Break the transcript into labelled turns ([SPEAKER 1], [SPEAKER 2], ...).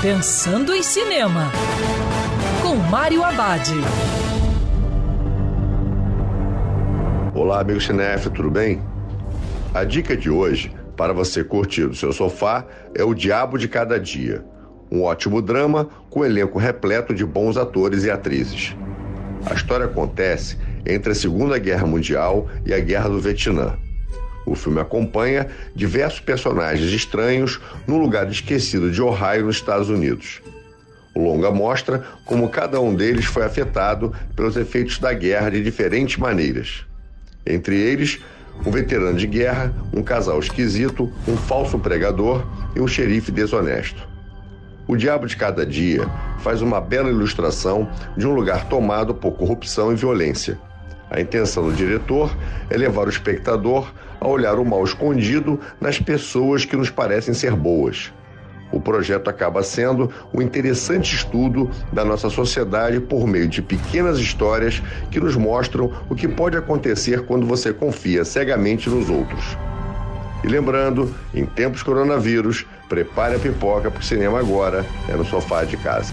[SPEAKER 1] Pensando em Cinema, com Mário Abad.
[SPEAKER 2] Olá, amigo cinéfilo, tudo bem? A dica de hoje, para você curtir o seu sofá, é O Diabo de Cada Dia. Um ótimo drama com elenco repleto de bons atores e atrizes. A história acontece entre a Segunda Guerra Mundial e a Guerra do Vietnã. O filme acompanha diversos personagens estranhos num lugar esquecido de Ohio, nos Estados Unidos. O longa mostra como cada um deles foi afetado pelos efeitos da guerra de diferentes maneiras. Entre eles, um veterano de guerra, um casal esquisito, um falso pregador e um xerife desonesto. O Diabo de Cada Dia faz uma bela ilustração de um lugar tomado por corrupção e violência a intenção do diretor é levar o espectador a olhar o mal escondido nas pessoas que nos parecem ser boas. O projeto acaba sendo um interessante estudo da nossa sociedade por meio de pequenas histórias que nos mostram o que pode acontecer quando você confia cegamente nos outros. E lembrando, em tempos coronavírus, prepare a pipoca o cinema agora, é no sofá de casa.